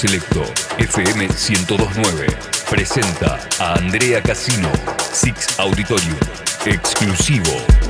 Selecto, FM 1029. Presenta a Andrea Casino, Six Auditorium. Exclusivo.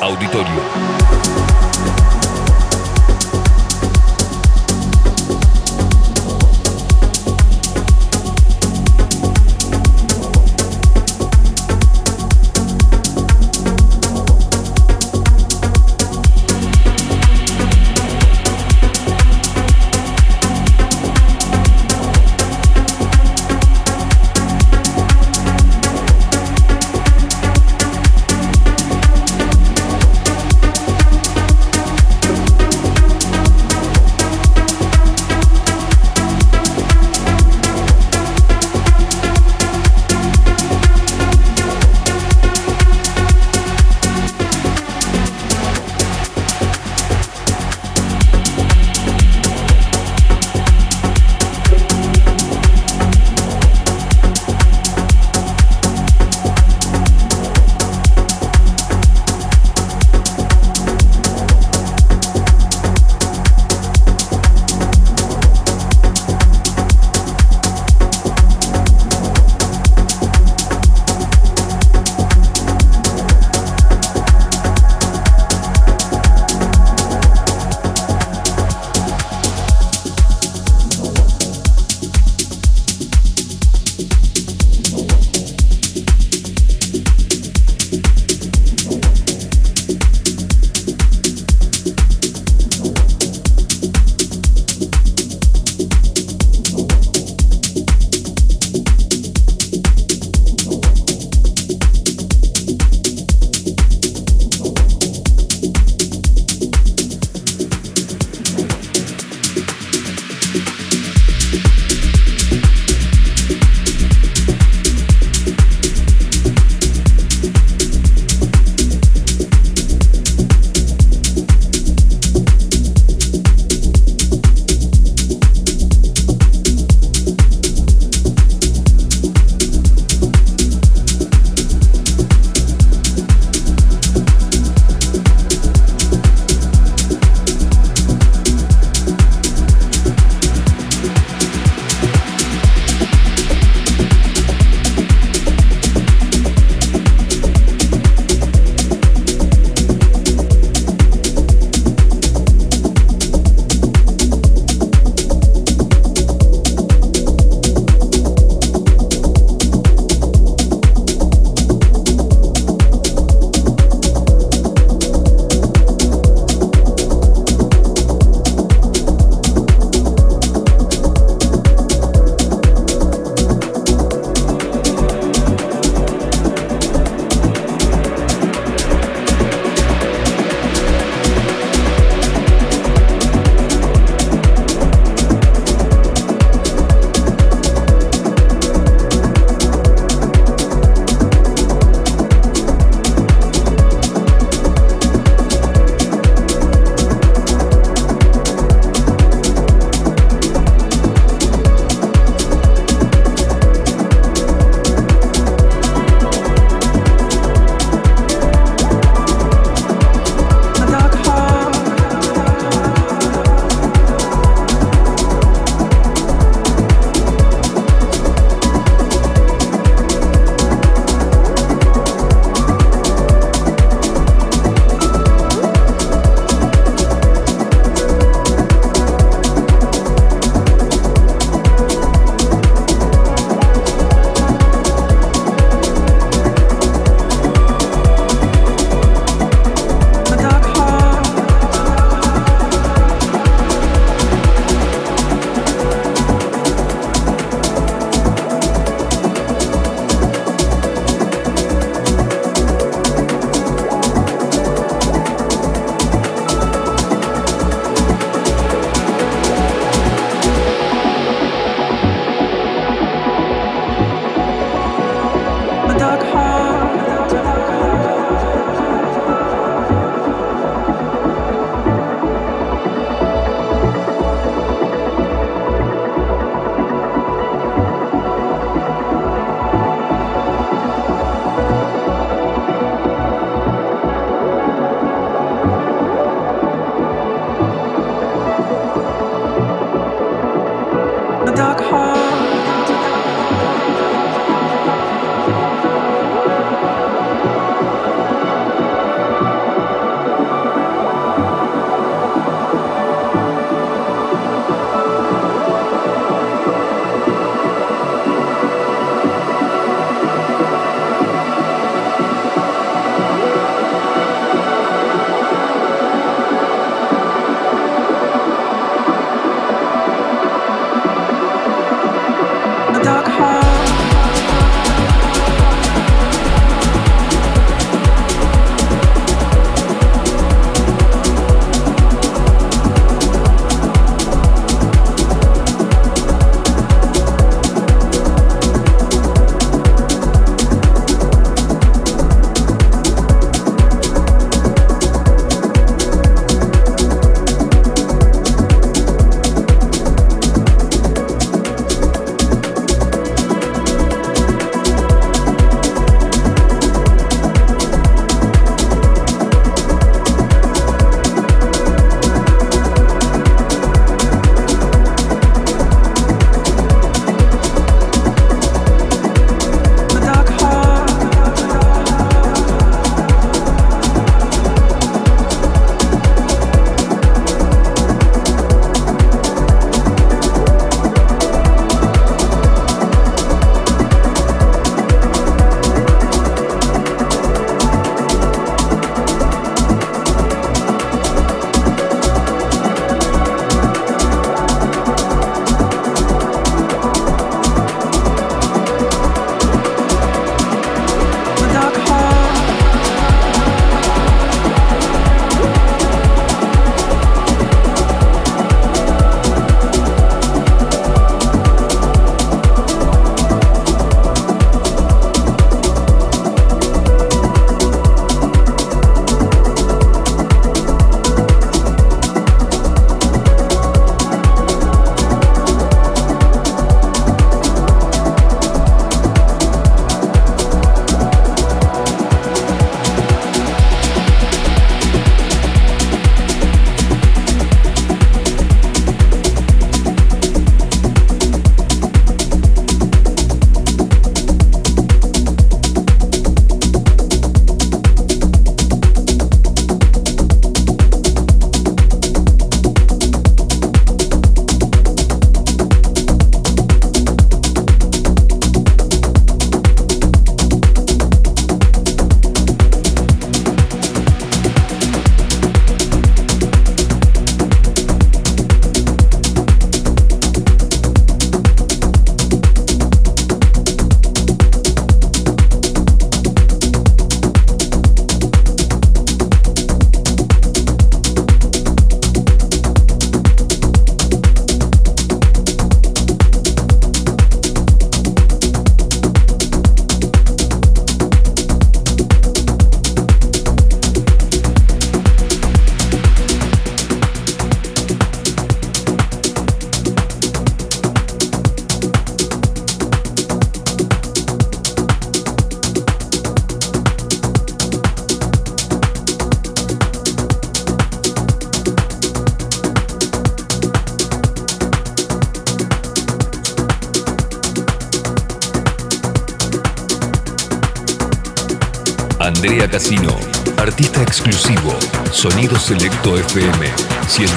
Auditorio.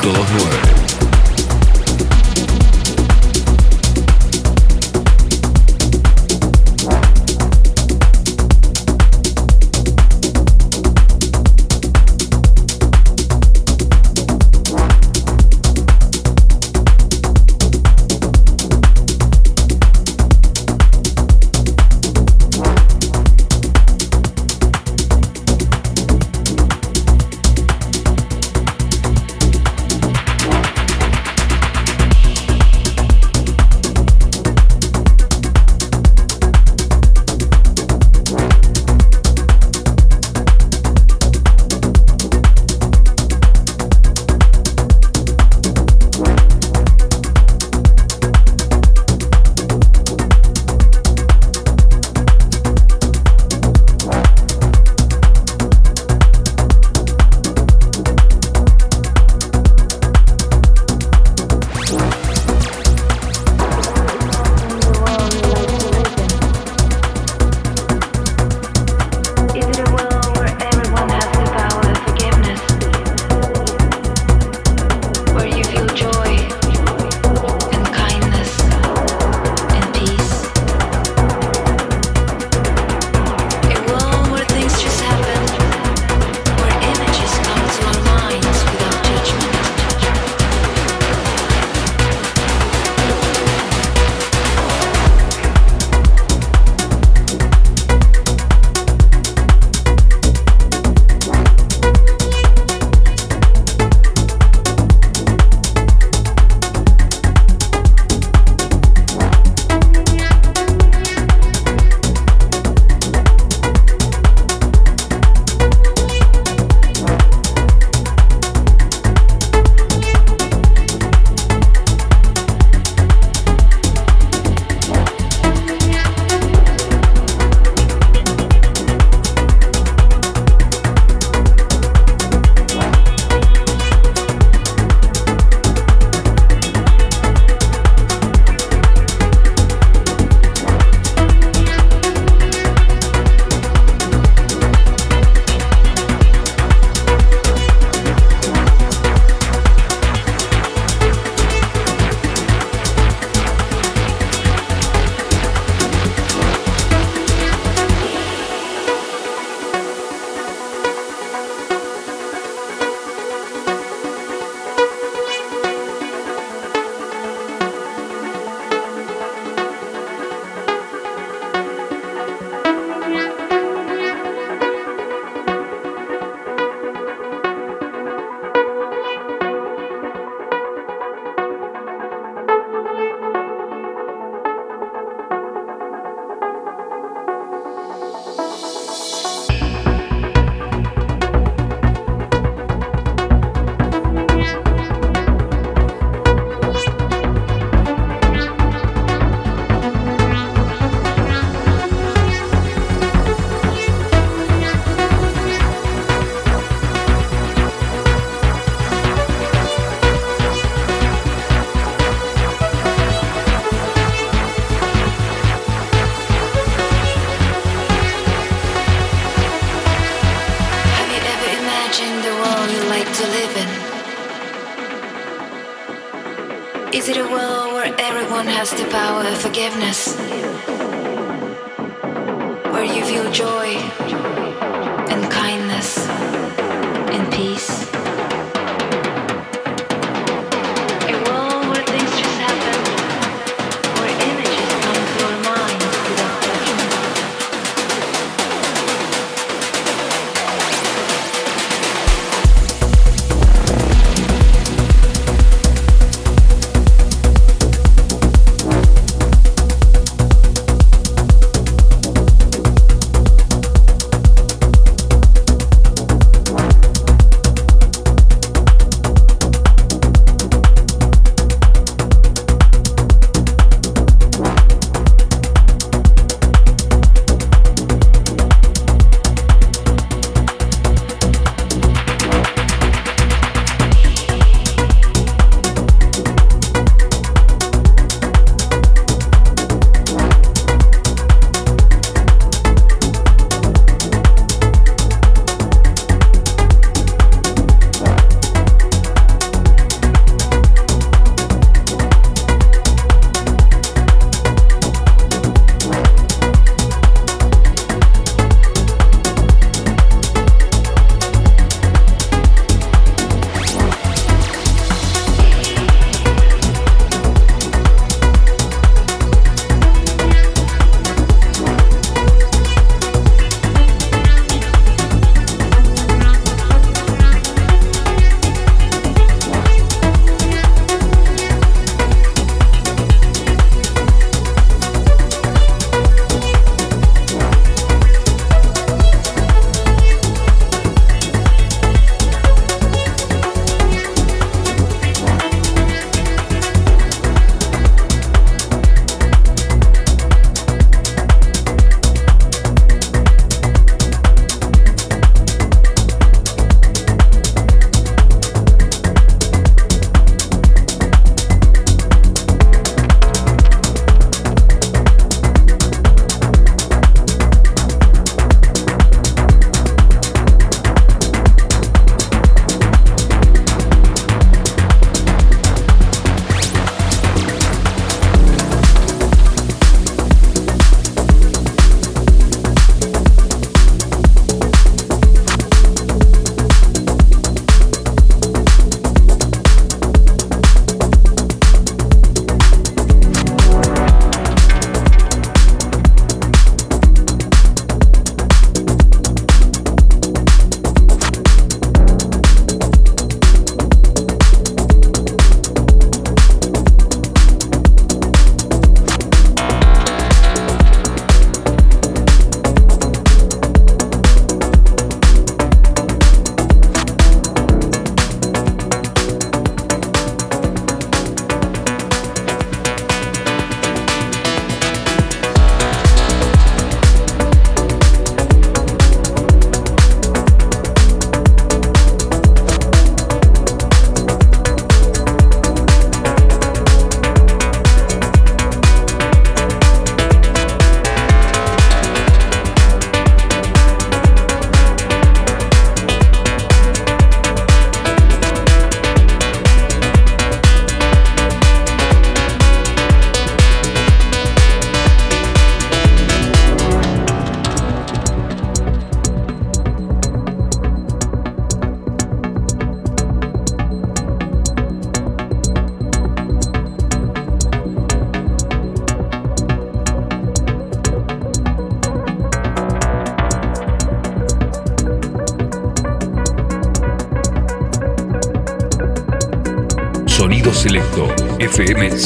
1029. Sonido Is it a world where everyone has the power of forgiveness? Where you feel joy?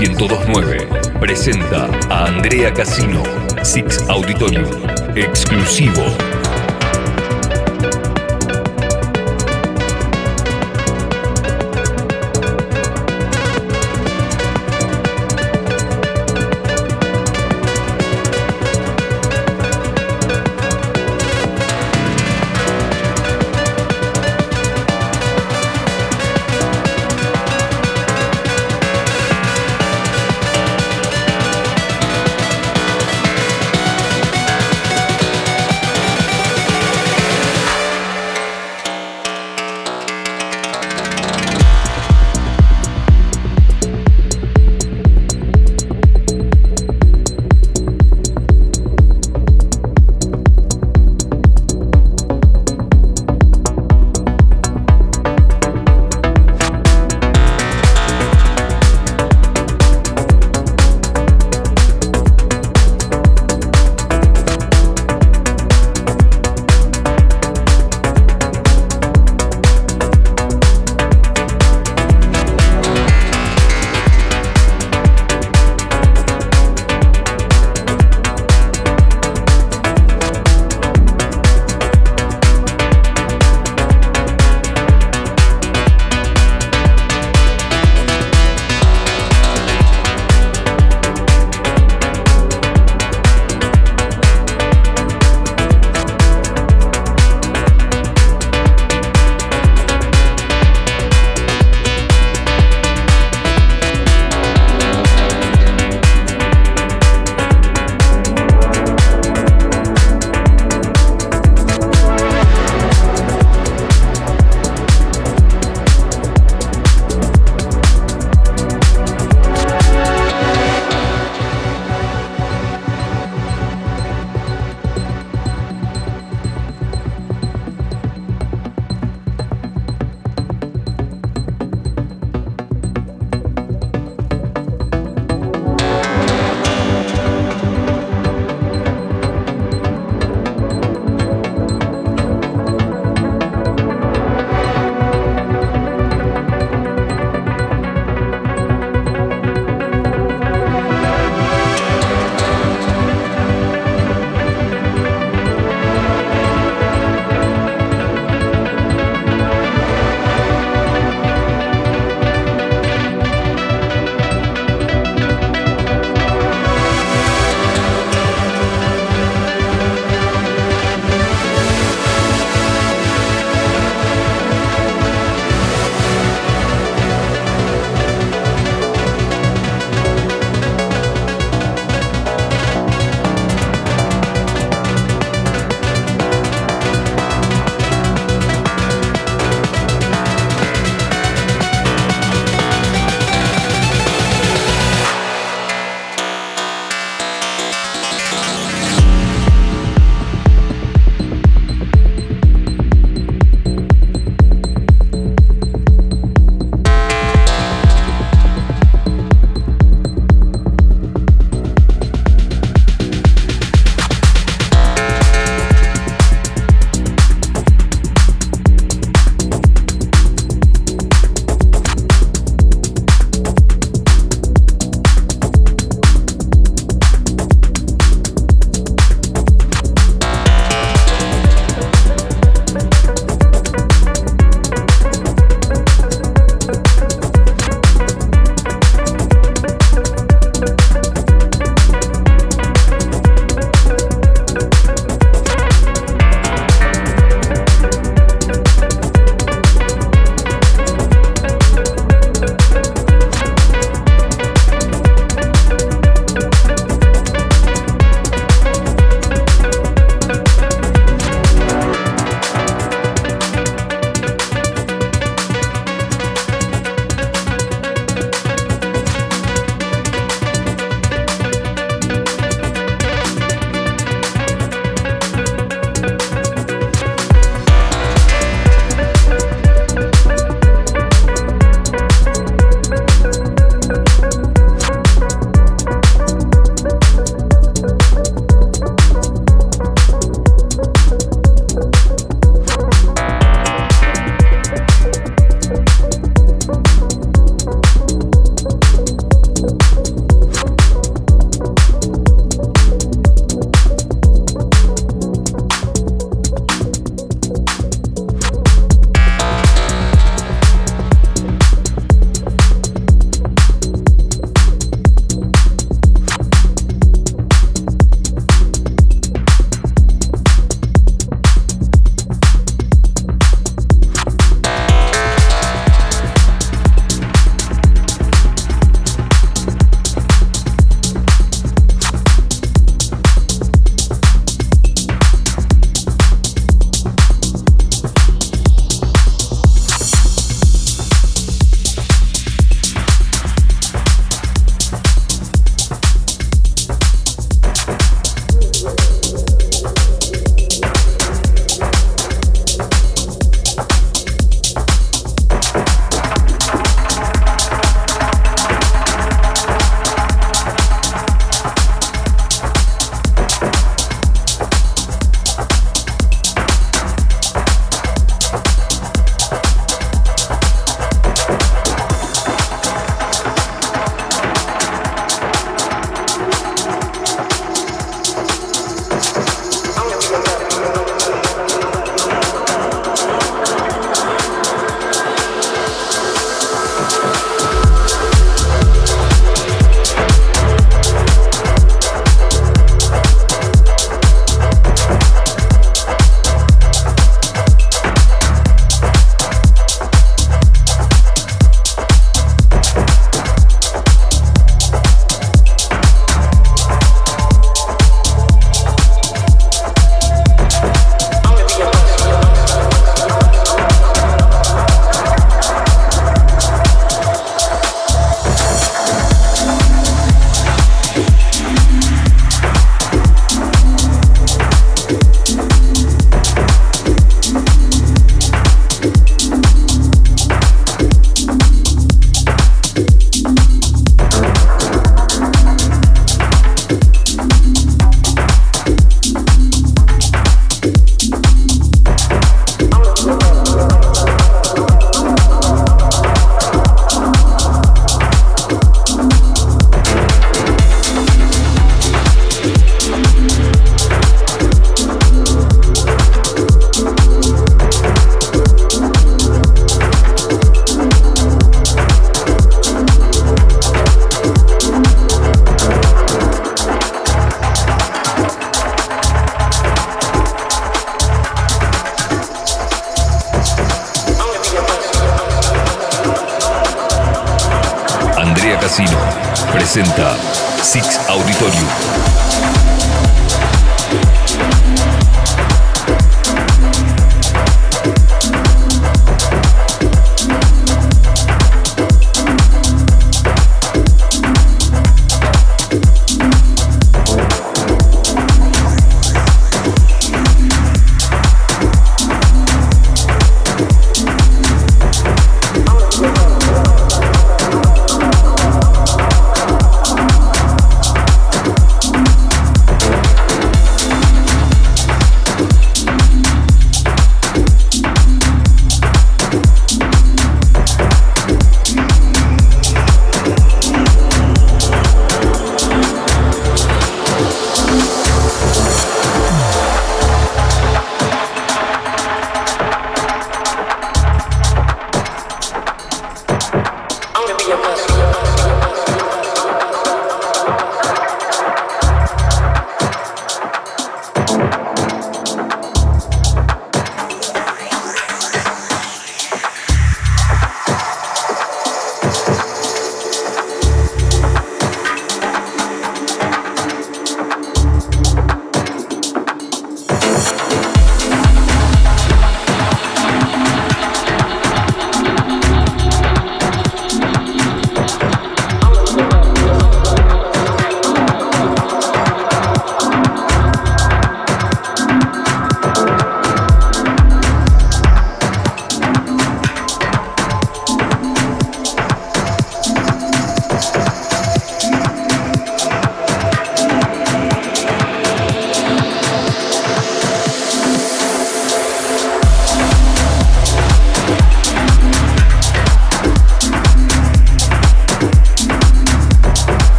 1029. Presenta a Andrea Casino, Six Auditorium, exclusivo.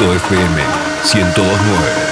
FM 1029.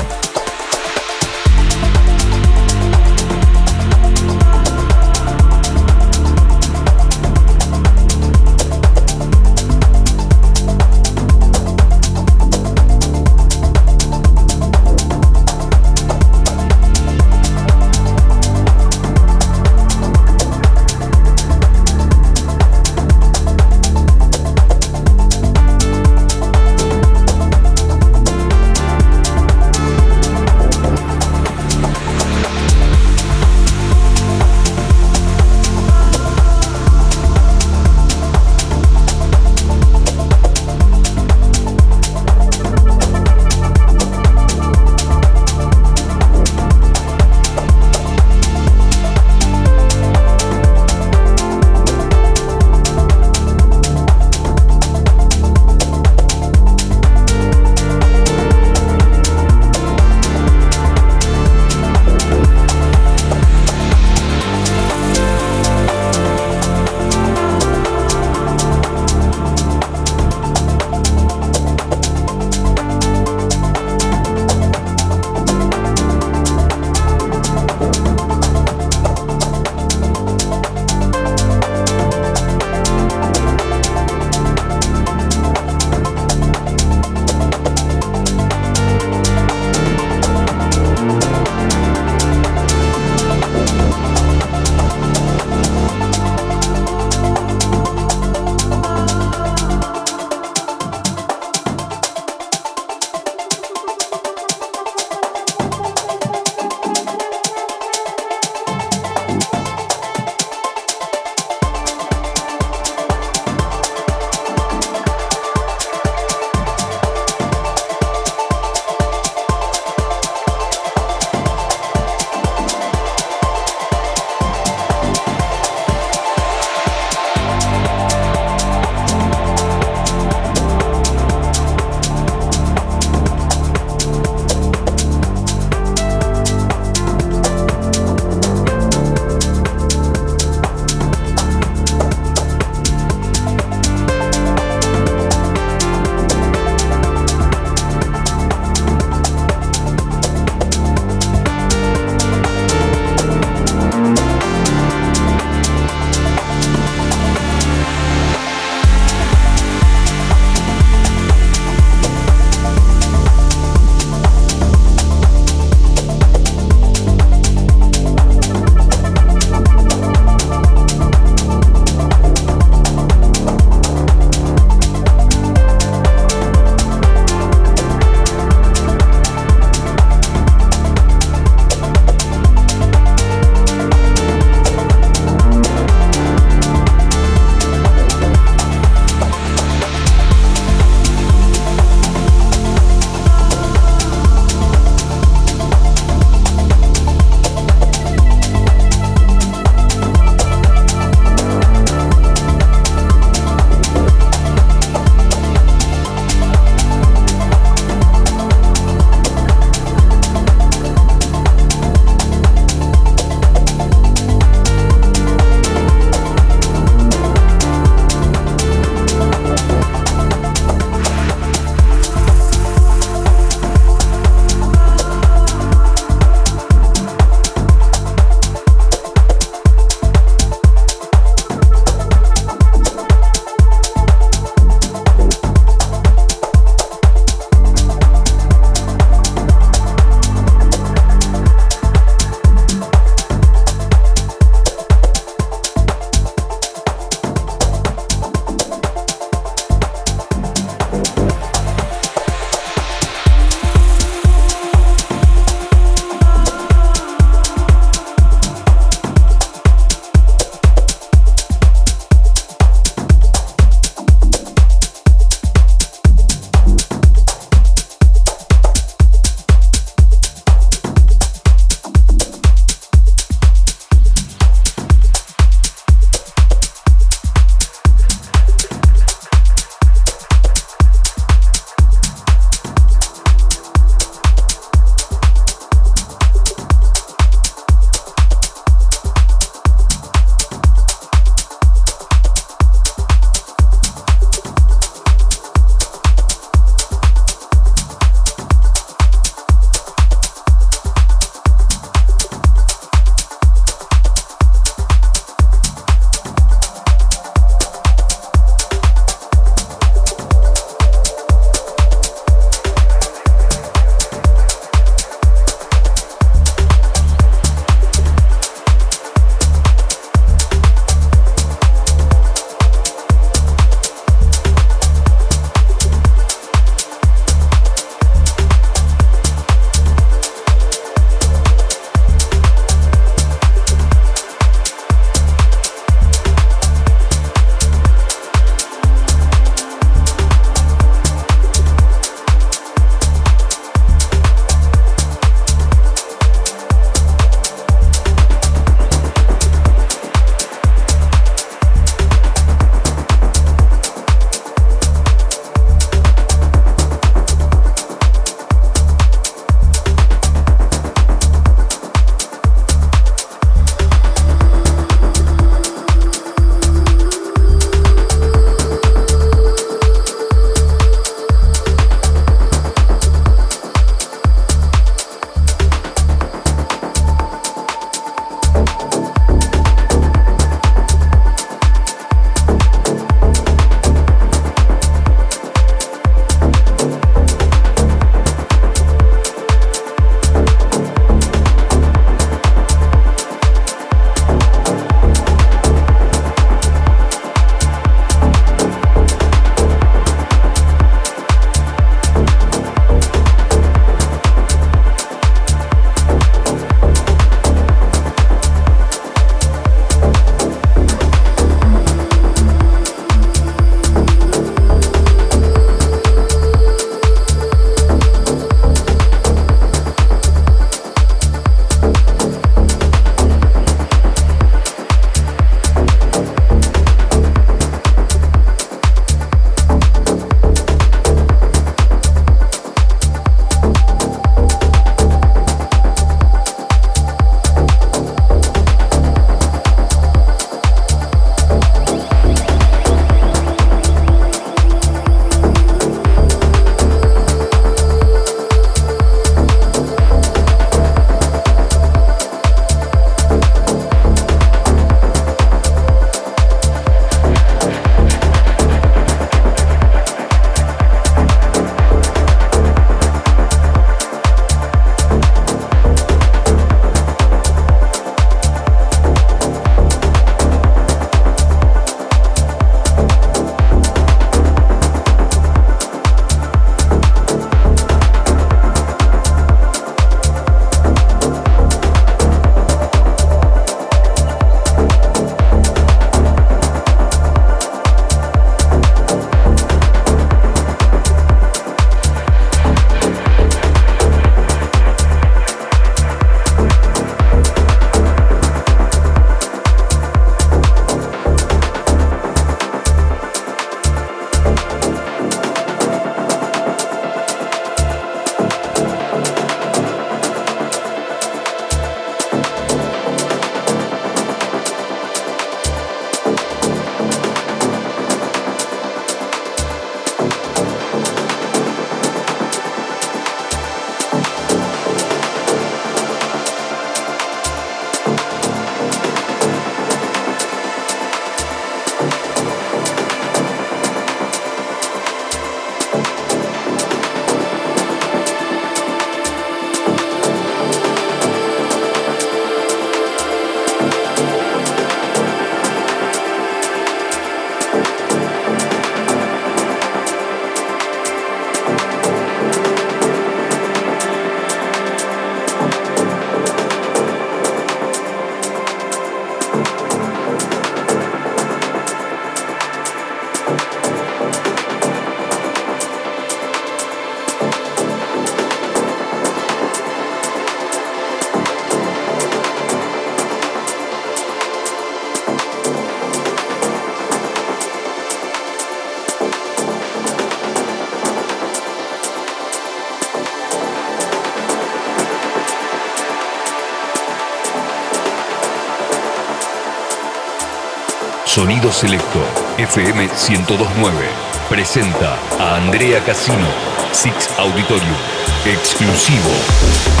Sonido Selecto FM 1029 presenta a Andrea Casino, Six Auditorium, exclusivo.